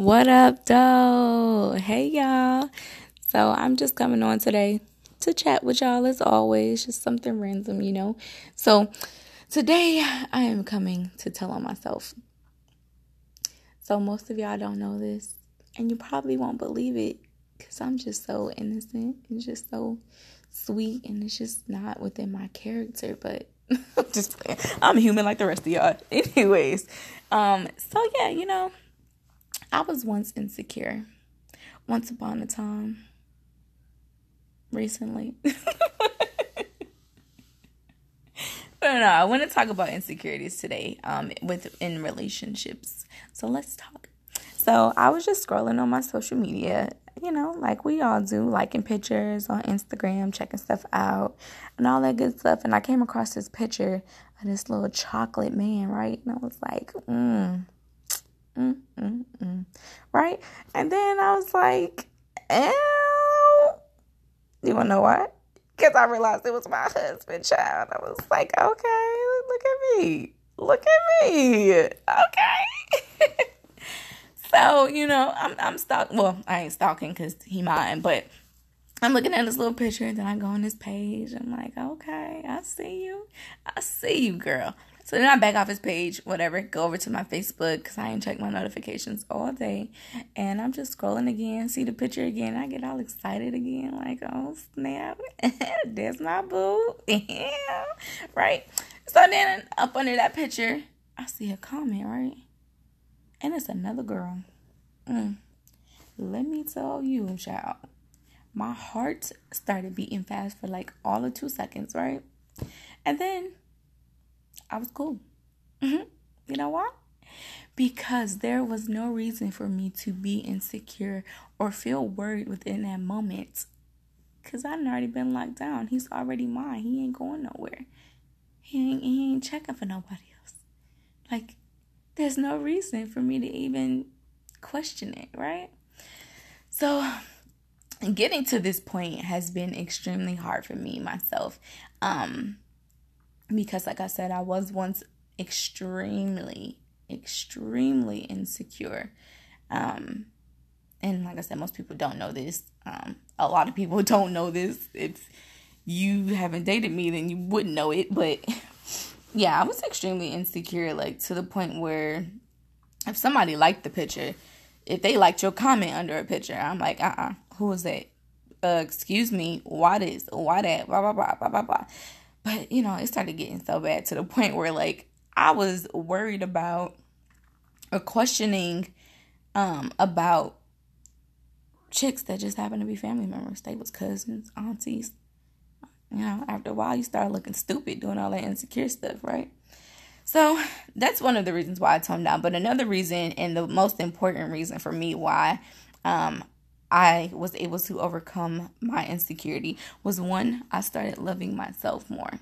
What up, though? Hey, y'all. So, I'm just coming on today to chat with y'all as always, just something random, you know. So, today I am coming to tell on myself. So, most of y'all don't know this, and you probably won't believe it because I'm just so innocent and just so sweet, and it's just not within my character, but. just I'm human like the rest of y'all. Anyways, um, so yeah, you know, I was once insecure. Once upon a time. Recently. But no, I want to talk about insecurities today um, with in relationships. So let's talk. So I was just scrolling on my social media, you know, like we all do, liking pictures on Instagram, checking stuff out, and all that good stuff. And I came across this picture of this little chocolate man, right? And I was like, mm, mm, mm, mm. right? And then I was like, ew. You wanna know what? Because I realized it was my husband, child. I was like, okay, look at me. Look at me. Okay. so, you know, I'm I'm stalking. Well, I ain't stalking because he mine, but I'm looking at this little picture. And Then I go on this page. I'm like, okay, I see you. I see you, girl. So then I back off his page, whatever, go over to my Facebook because I ain't checked my notifications all day. And I'm just scrolling again, see the picture again. I get all excited again, like, oh, snap. There's my boo. Yeah. Right? So then up under that picture, I see a comment, right? And it's another girl. Mm. Let me tell you, child. My heart started beating fast for like all of two seconds, right? And then I was cool. Mm-hmm. You know why? Because there was no reason for me to be insecure or feel worried within that moment. Because I'd already been locked down. He's already mine. He ain't going nowhere. He ain't, he ain't checking for nobody else. Like, there's no reason for me to even question it, right? So, getting to this point has been extremely hard for me myself. Um, because like I said, I was once extremely, extremely insecure. Um, and like I said, most people don't know this. Um, a lot of people don't know this. If you haven't dated me, then you wouldn't know it. But yeah, I was extremely insecure, like to the point where if somebody liked the picture, if they liked your comment under a picture, I'm like, uh uh-uh, uh, who was that? Uh, excuse me, why this? Why that? Blah blah blah blah blah blah. But, you know, it started getting so bad to the point where, like, I was worried about or questioning um, about chicks that just happen to be family members. They was cousins, aunties. You know, after a while, you start looking stupid doing all that insecure stuff, right? So that's one of the reasons why I toned down. But another reason, and the most important reason for me why um, I was able to overcome my insecurity was one, I started loving myself more.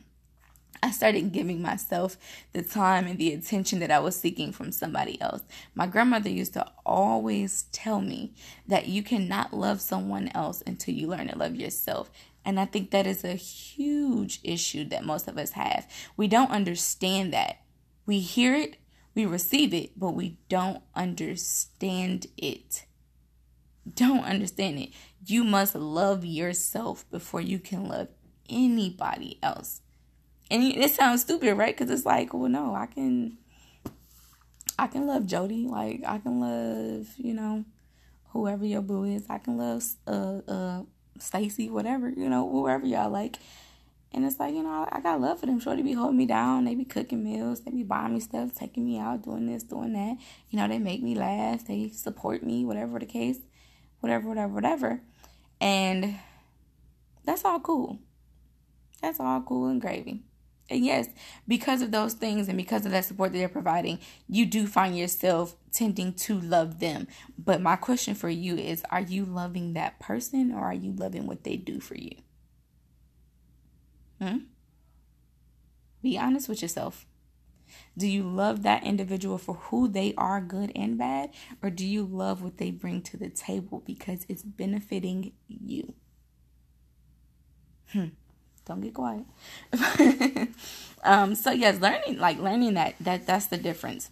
I started giving myself the time and the attention that I was seeking from somebody else. My grandmother used to always tell me that you cannot love someone else until you learn to love yourself. And I think that is a huge issue that most of us have. We don't understand that. We hear it, we receive it, but we don't understand it don't understand it. You must love yourself before you can love anybody else. And it sounds stupid, right? Because it's like, well, no, I can, I can love Jody. Like I can love, you know, whoever your boo is. I can love, uh, uh, Stacy, whatever, you know, whoever y'all like. And it's like, you know, I got love for them. Shorty be holding me down. They be cooking meals. They be buying me stuff, taking me out, doing this, doing that. You know, they make me laugh. They support me, whatever the case whatever, whatever, whatever. And that's all cool. That's all cool and gravy. And yes, because of those things and because of that support that they're providing, you do find yourself tending to love them. But my question for you is are you loving that person or are you loving what they do for you? Hmm? Be honest with yourself. Do you love that individual for who they are, good and bad? Or do you love what they bring to the table because it's benefiting you? Hmm. Don't get quiet. um, so yes, learning like learning that that that's the difference.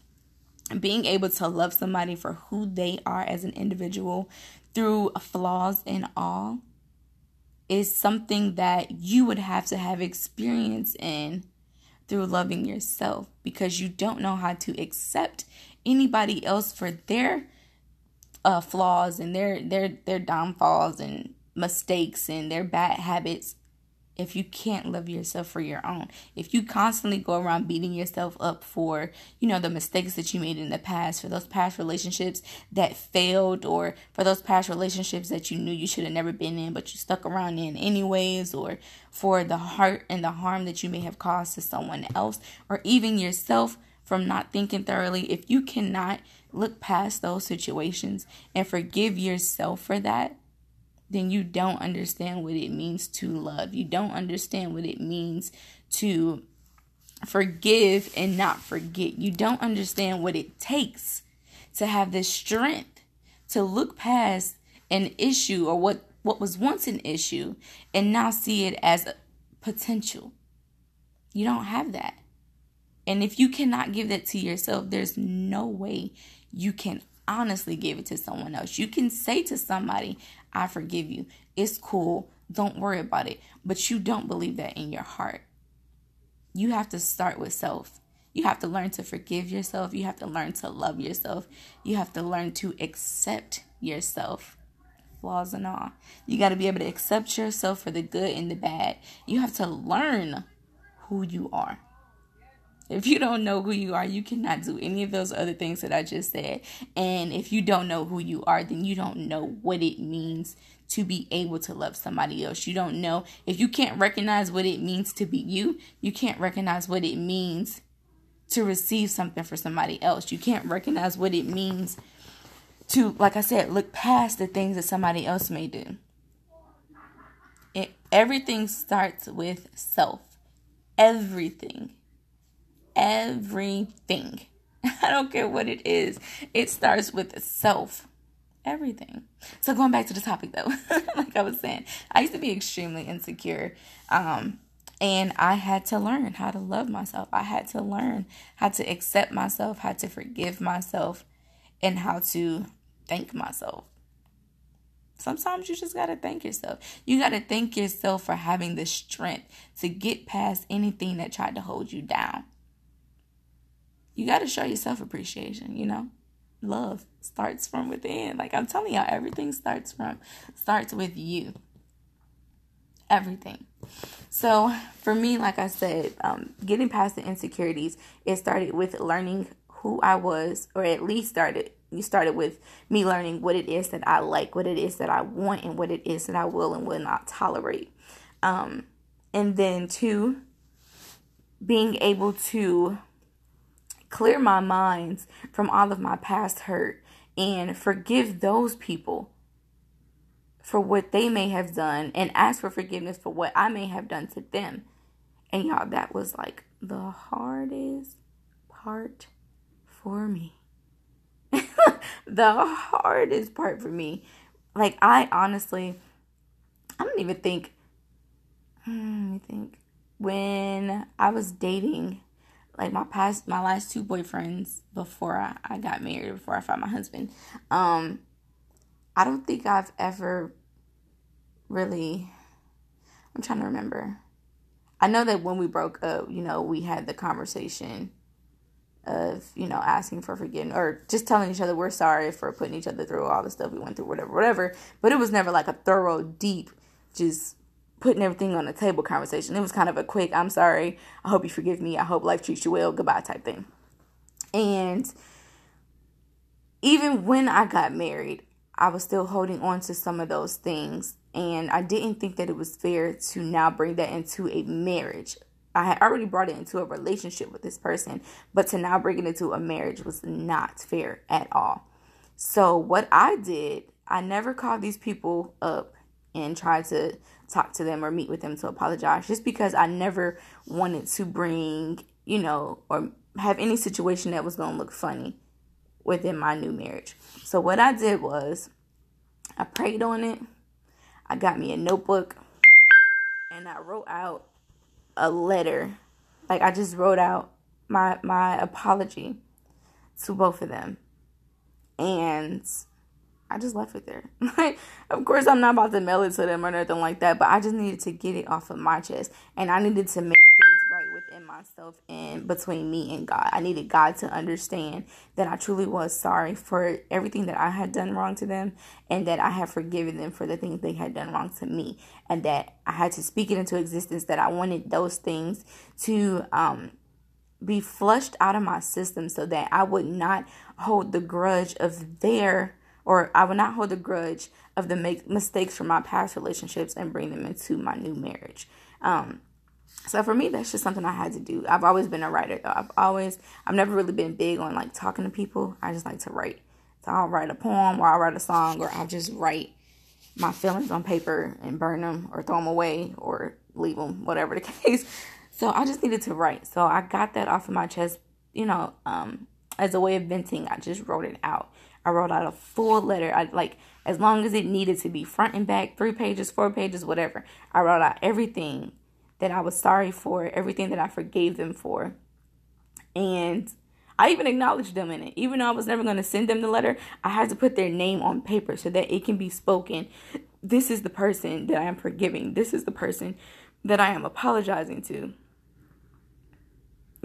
being able to love somebody for who they are as an individual through flaws and all is something that you would have to have experience in through loving yourself because you don't know how to accept anybody else for their uh, flaws and their their their downfalls and mistakes and their bad habits if you can't love yourself for your own. If you constantly go around beating yourself up for, you know, the mistakes that you made in the past, for those past relationships that failed, or for those past relationships that you knew you should have never been in, but you stuck around in anyways, or for the hurt and the harm that you may have caused to someone else, or even yourself from not thinking thoroughly, if you cannot look past those situations and forgive yourself for that, then you don't understand what it means to love. You don't understand what it means to forgive and not forget. You don't understand what it takes to have the strength to look past an issue or what what was once an issue and now see it as a potential. You don't have that. And if you cannot give that to yourself, there's no way you can honestly give it to someone else. You can say to somebody, I forgive you. It's cool. Don't worry about it. But you don't believe that in your heart. You have to start with self. You have to learn to forgive yourself. You have to learn to love yourself. You have to learn to accept yourself, flaws and all. You got to be able to accept yourself for the good and the bad. You have to learn who you are. If you don't know who you are, you cannot do any of those other things that I just said. And if you don't know who you are, then you don't know what it means to be able to love somebody else. You don't know. If you can't recognize what it means to be you, you can't recognize what it means to receive something for somebody else. You can't recognize what it means to, like I said, look past the things that somebody else may do. It, everything starts with self. Everything everything. I don't care what it is. It starts with self. Everything. So going back to the topic though, like I was saying, I used to be extremely insecure. Um, and I had to learn how to love myself. I had to learn how to accept myself, how to forgive myself, and how to thank myself. Sometimes you just got to thank yourself. You got to thank yourself for having the strength to get past anything that tried to hold you down you got to show yourself appreciation, you know? Love starts from within. Like I'm telling y'all, everything starts from starts with you. Everything. So for me, like I said, um, getting past the insecurities, it started with learning who I was, or at least started you started with me learning what it is that I like, what it is that I want, and what it is that I will and will not tolerate. Um, and then two, being able to clear my minds from all of my past hurt and forgive those people for what they may have done and ask for forgiveness for what I may have done to them. And y'all, that was like the hardest part for me. the hardest part for me. Like, I honestly, I don't even think, hmm, let me think. When I was dating like my past my last two boyfriends before I, I got married before I found my husband. Um i don't think i've ever really i'm trying to remember. I know that when we broke up you know we had the conversation of you know asking for forgiveness or just telling each other we're sorry for putting each other through all the stuff we went through whatever whatever. But it was never like a thorough deep just putting everything on the table conversation. It was kind of a quick, I'm sorry, I hope you forgive me, I hope life treats you well, goodbye type thing. And even when I got married, I was still holding on to some of those things. And I didn't think that it was fair to now bring that into a marriage. I had already brought it into a relationship with this person, but to now bring it into a marriage was not fair at all. So, what I did, I never called these people up and try to talk to them or meet with them to apologize just because I never wanted to bring, you know, or have any situation that was going to look funny within my new marriage. So what I did was I prayed on it. I got me a notebook and I wrote out a letter. Like I just wrote out my my apology to both of them. And I just left it there. Of course, I'm not about to mail it to them or nothing like that, but I just needed to get it off of my chest. And I needed to make things right within myself and between me and God. I needed God to understand that I truly was sorry for everything that I had done wrong to them and that I had forgiven them for the things they had done wrong to me. And that I had to speak it into existence that I wanted those things to, um, be flushed out of my system so that I would not hold the grudge of their or I will not hold a grudge of the make mistakes from my past relationships and bring them into my new marriage. Um, so for me, that's just something I had to do. I've always been a writer. Though. I've always, I've never really been big on like talking to people. I just like to write. So I'll write a poem, or I'll write a song, or I'll just write my feelings on paper and burn them, or throw them away, or leave them, whatever the case. So I just needed to write. So I got that off of my chest, you know, um, as a way of venting. I just wrote it out. I wrote out a full letter. I like as long as it needed to be front and back, three pages, four pages, whatever. I wrote out everything that I was sorry for, everything that I forgave them for. And I even acknowledged them in it. Even though I was never going to send them the letter, I had to put their name on paper so that it can be spoken. This is the person that I am forgiving. This is the person that I am apologizing to.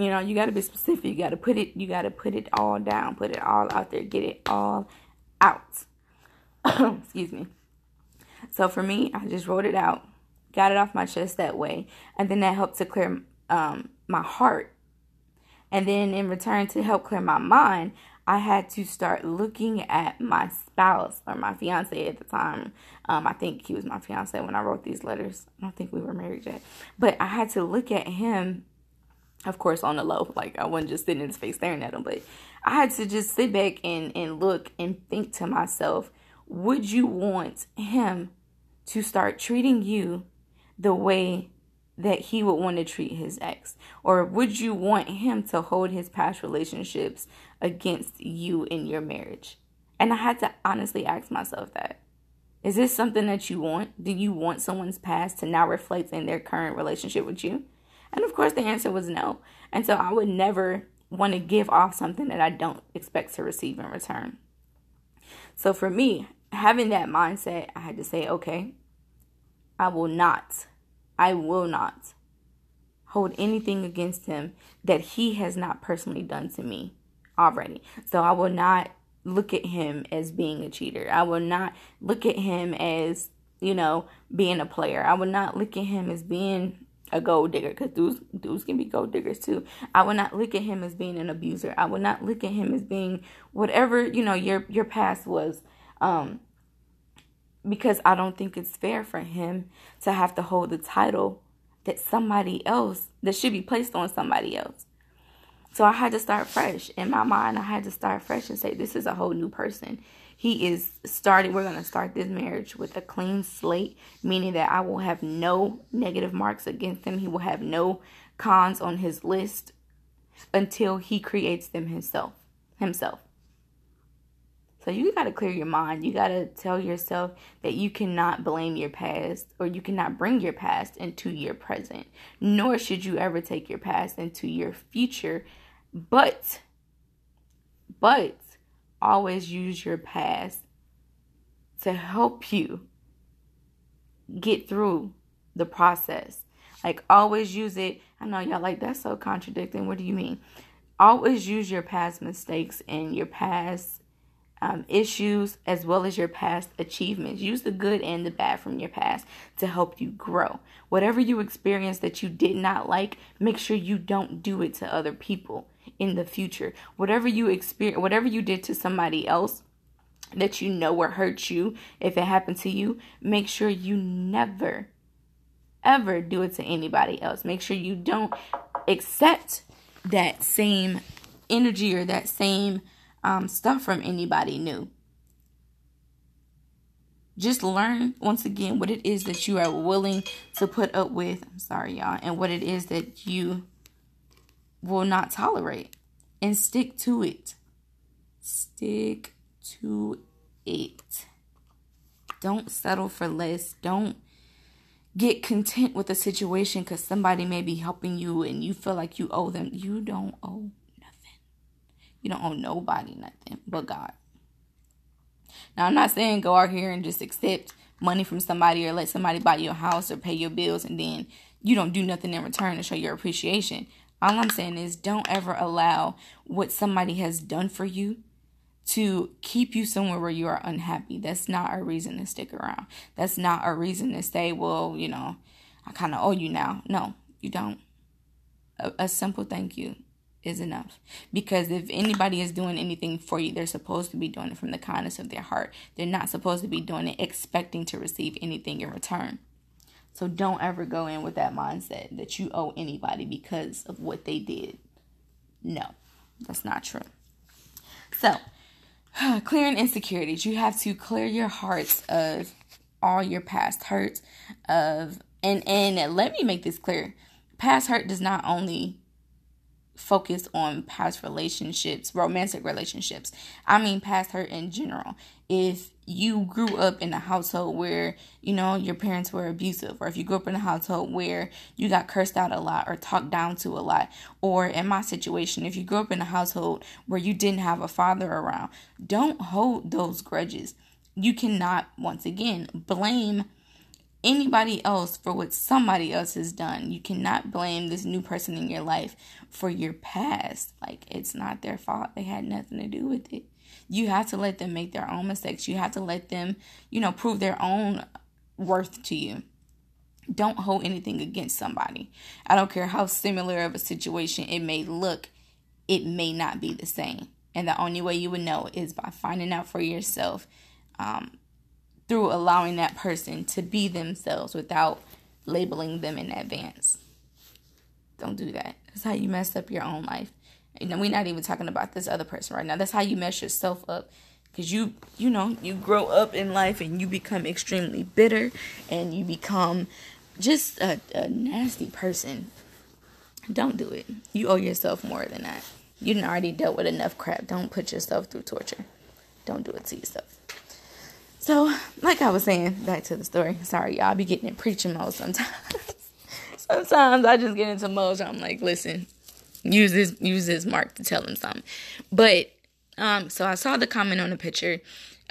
You know, you got to be specific. You got to put it. You got to put it all down. Put it all out there. Get it all out. Excuse me. So for me, I just wrote it out, got it off my chest that way, and then that helped to clear um, my heart. And then in return to help clear my mind, I had to start looking at my spouse or my fiance at the time. Um, I think he was my fiance when I wrote these letters. I don't think we were married yet, but I had to look at him of course on the low like i wasn't just sitting in his face staring at him but i had to just sit back and and look and think to myself would you want him to start treating you the way that he would want to treat his ex? Or would you want him to hold his past relationships against you in your marriage? And i had to honestly ask myself that. Is this something that you want? Do you want someone's past to now reflect in their current relationship with you and of course, the answer was no. And so I would never want to give off something that I don't expect to receive in return. So for me, having that mindset, I had to say, okay, I will not, I will not hold anything against him that he has not personally done to me already. So I will not look at him as being a cheater. I will not look at him as, you know, being a player. I will not look at him as being a gold digger because dudes dudes can be gold diggers too. I would not look at him as being an abuser. I would not look at him as being whatever you know your your past was. Um, because I don't think it's fair for him to have to hold the title that somebody else that should be placed on somebody else. So I had to start fresh in my mind. I had to start fresh and say this is a whole new person he is starting we're going to start this marriage with a clean slate meaning that i will have no negative marks against him. He will have no cons on his list until he creates them himself himself. So you got to clear your mind. You got to tell yourself that you cannot blame your past or you cannot bring your past into your present nor should you ever take your past into your future. But but always use your past to help you get through the process. Like, always use it. I know y'all like that's so contradicting. What do you mean? Always use your past mistakes and your past um, issues as well as your past achievements. Use the good and the bad from your past to help you grow. Whatever you experience that you did not like, make sure you don't do it to other people in the future. Whatever you experience, whatever you did to somebody else that you know will hurt you if it happened to you, make sure you never ever do it to anybody else. Make sure you don't accept that same energy or that same um, stuff from anybody new. Just learn once again what it is that you are willing to put up with. I'm sorry, y'all, and what it is that you will not tolerate and stick to it. Stick to it. Don't settle for less. Don't get content with a situation because somebody may be helping you and you feel like you owe them. You don't owe. You don't owe nobody nothing but God. Now, I'm not saying go out here and just accept money from somebody or let somebody buy your house or pay your bills and then you don't do nothing in return to show your appreciation. All I'm saying is don't ever allow what somebody has done for you to keep you somewhere where you are unhappy. That's not a reason to stick around. That's not a reason to say, well, you know, I kind of owe you now. No, you don't. A, a simple thank you is enough. Because if anybody is doing anything for you, they're supposed to be doing it from the kindness of their heart. They're not supposed to be doing it expecting to receive anything in return. So don't ever go in with that mindset that you owe anybody because of what they did. No, that's not true. So, clearing insecurities. You have to clear your hearts of all your past hurts of and and let me make this clear. Past hurt does not only focus on past relationships, romantic relationships. I mean, past hurt in general. If you grew up in a household where, you know, your parents were abusive, or if you grew up in a household where you got cursed out a lot or talked down to a lot, or in my situation, if you grew up in a household where you didn't have a father around, don't hold those grudges. You cannot, once again, blame anybody else for what somebody else has done. You cannot blame this new person in your life for your past. Like, it's not their fault. They had nothing to do with it. You have to let them make their own mistakes. You have to let them, you know, prove their own worth to you. Don't hold anything against somebody. I don't care how similar of a situation it may look, it may not be the same. And the only way you would know is by finding out for yourself um, through allowing that person to be themselves without labeling them in advance. Don't do that. That's how you mess up your own life. Know, we're not even talking about this other person right now. That's how you mess yourself up. Cause you, you know, you grow up in life and you become extremely bitter, and you become just a, a nasty person. Don't do it. You owe yourself more than that. You didn't already dealt with enough crap. Don't put yourself through torture. Don't do it to yourself. So, like I was saying, back to the story. Sorry, y'all I be getting in preaching mode sometimes. sometimes I just get into mode. I'm like, listen, use this, use this mark to tell them something. But, um, so I saw the comment on the picture,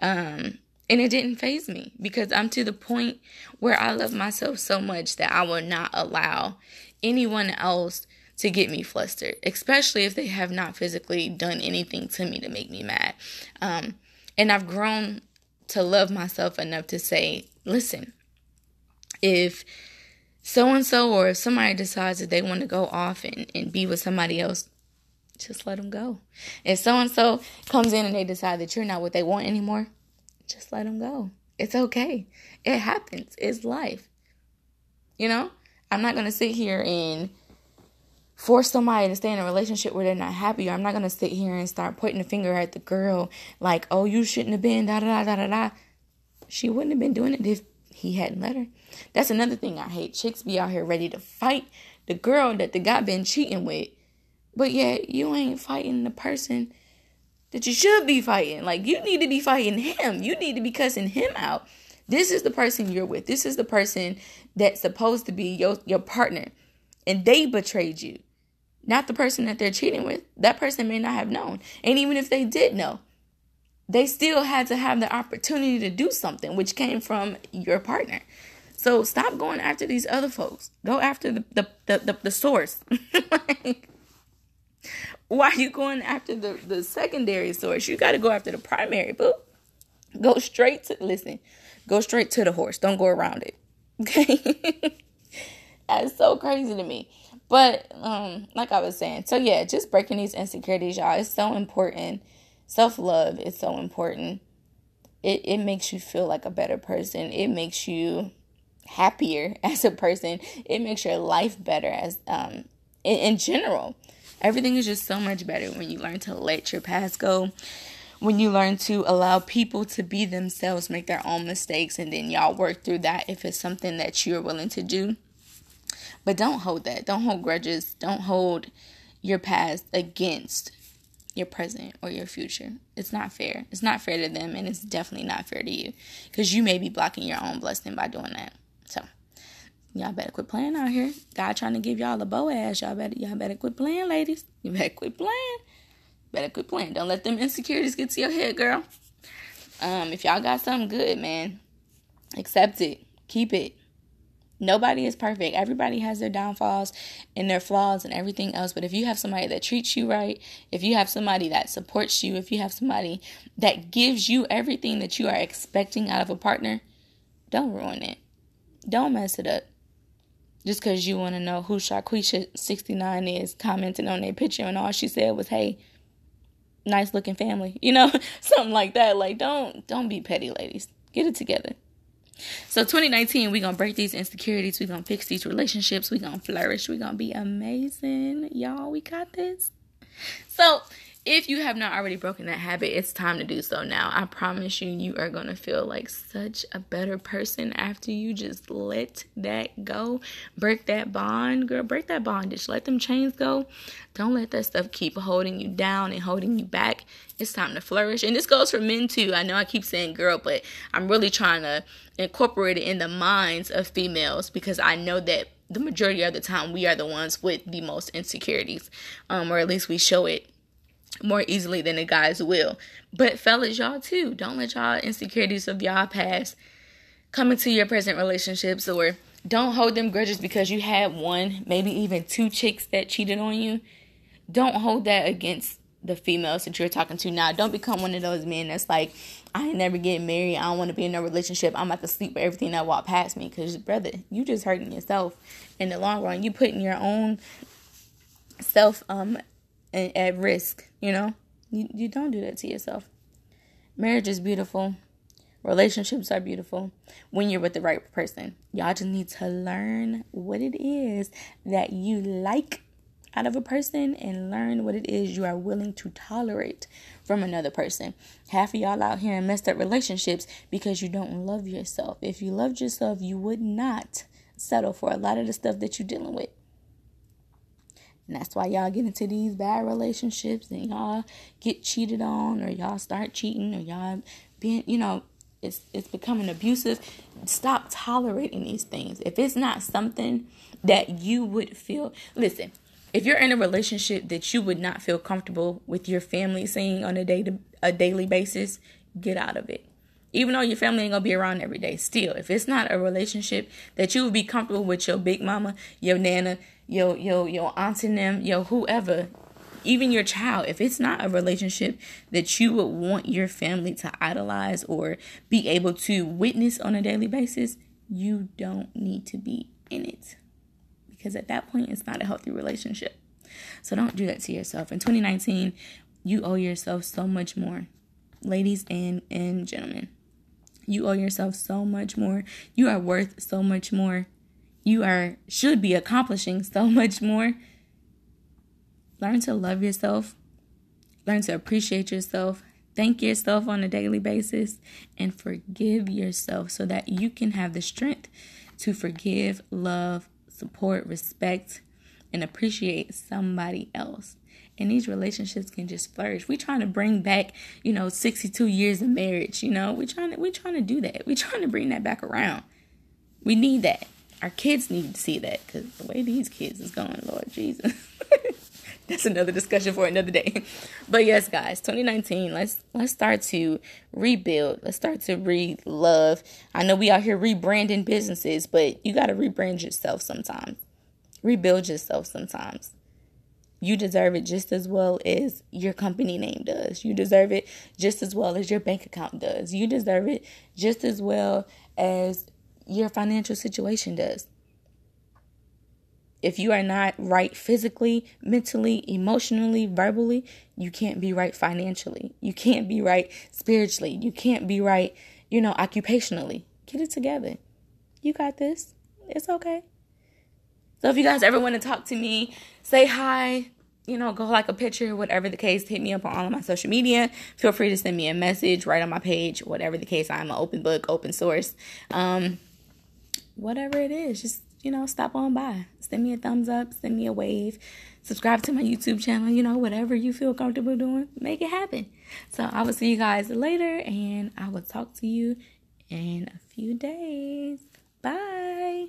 um, and it didn't faze me because I'm to the point where I love myself so much that I will not allow anyone else to get me flustered, especially if they have not physically done anything to me to make me mad. Um, and I've grown to love myself enough to say, listen, if so and so or if somebody decides that they want to go off and, and be with somebody else, just let them go. If so and so comes in and they decide that you're not what they want anymore, just let them go. It's okay. It happens. It's life. You know, I'm not going to sit here and force somebody to stay in a relationship where they're not happy, or I'm not gonna sit here and start pointing a finger at the girl like, oh, you shouldn't have been da da da da da. She wouldn't have been doing it if he hadn't let her. That's another thing I hate. Chicks be out here ready to fight the girl that the guy been cheating with, but yet you ain't fighting the person that you should be fighting. Like you need to be fighting him. You need to be cussing him out. This is the person you're with. This is the person that's supposed to be your your partner, and they betrayed you not the person that they're cheating with. That person may not have known. And even if they did know, they still had to have the opportunity to do something, which came from your partner. So stop going after these other folks. Go after the the the, the, the source. like, why are you going after the, the secondary source? You got to go after the primary, boo. Go straight to listen. Go straight to the horse. Don't go around it. Okay. That's so crazy to me. But um, like I was saying, so yeah, just breaking these insecurities, y'all. It's so important. Self love is so important. It it makes you feel like a better person. It makes you happier as a person. It makes your life better as um in, in general. Everything is just so much better when you learn to let your past go. When you learn to allow people to be themselves, make their own mistakes, and then y'all work through that if it's something that you're willing to do but don't hold that. Don't hold grudges. Don't hold your past against your present or your future. It's not fair. It's not fair to them, and it's definitely not fair to you because you may be blocking your own blessing by doing that. So, y'all better quit playing out here. God trying to give y'all a Boaz. Y'all better y'all better quit playing, ladies. You better quit playing. Better quit playing. Don't let them insecurities get to your head, girl. Um, if y'all got something good, man, accept it. Keep it. Nobody is perfect. Everybody has their downfalls and their flaws and everything else. But if you have somebody that treats you right, if you have somebody that supports you, if you have somebody that gives you everything that you are expecting out of a partner, don't ruin it. Don't mess it up. Just because you want to know who Shaquisha69 is commenting on their picture and all she said was, hey, nice looking family. You know, something like that. Like, don't don't be petty, ladies. Get it together. So 2019, we're gonna break these insecurities, we're gonna fix these relationships, we're gonna flourish, we're gonna be amazing. Y'all, we got this. So if you have not already broken that habit, it's time to do so now. I promise you, you are going to feel like such a better person after you just let that go. Break that bond, girl. Break that bondage. Let them chains go. Don't let that stuff keep holding you down and holding you back. It's time to flourish. And this goes for men too. I know I keep saying girl, but I'm really trying to incorporate it in the minds of females because I know that the majority of the time we are the ones with the most insecurities, um, or at least we show it more easily than the guys will. But fellas, y'all too, don't let y'all insecurities of y'all past come into your present relationships or don't hold them grudges because you had one, maybe even two chicks that cheated on you. Don't hold that against the females that you're talking to now. Don't become one of those men that's like, I ain't never getting married. I don't want to be in a relationship. I'm about to sleep with everything that walk past me. Because, brother, you just hurting yourself in the long run. You putting your own self um at risk, you know? You, you don't do that to yourself. Marriage is beautiful. Relationships are beautiful when you're with the right person. Y'all just need to learn what it is that you like out of a person and learn what it is you are willing to tolerate from another person. Half of y'all out here in messed up relationships because you don't love yourself. If you loved yourself, you would not settle for a lot of the stuff that you're dealing with. And that's why y'all get into these bad relationships and y'all get cheated on or y'all start cheating or y'all being, you know, it's it's becoming abusive. Stop tolerating these things. If it's not something that you would feel listen, if you're in a relationship that you would not feel comfortable with your family seeing on a day to, a daily basis, get out of it. Even though your family ain't gonna be around every day, still, if it's not a relationship that you would be comfortable with your big mama, your nana, your your your aunt and them, your whoever, even your child, if it's not a relationship that you would want your family to idolize or be able to witness on a daily basis, you don't need to be in it. Because at that point, it's not a healthy relationship. So don't do that to yourself. In 2019, you owe yourself so much more, ladies and, and gentlemen. You owe yourself so much more. You are worth so much more you are should be accomplishing so much more. Learn to love yourself. Learn to appreciate yourself. Thank yourself on a daily basis and forgive yourself so that you can have the strength to forgive, love, support, respect, and appreciate somebody else. And these relationships can just flourish. We're trying to bring back, you know, 62 years of marriage, you know. We're trying to we're trying to do that. We're trying to bring that back around. We need that our kids need to see that because the way these kids is going, Lord Jesus. That's another discussion for another day. But yes, guys, 2019, let's let's start to rebuild. Let's start to re-love. I know we out here rebranding businesses, but you gotta rebrand yourself sometimes. Rebuild yourself sometimes. You deserve it just as well as your company name does. You deserve it just as well as your bank account does. You deserve it just as well as your financial situation does. If you are not right physically, mentally, emotionally, verbally, you can't be right financially. You can't be right spiritually. You can't be right, you know, occupationally. Get it together. You got this. It's okay. So if you guys ever want to talk to me, say hi, you know, go like a picture, whatever the case, hit me up on all of my social media. Feel free to send me a message right on my page, whatever the case. I'm an open book, open source. Um, whatever it is, just, you know, stop on by. Send me a thumbs up, send me a wave, subscribe to my YouTube channel, you know, whatever you feel comfortable doing, make it happen. So I will see you guys later and I will talk to you in a few days. Bye.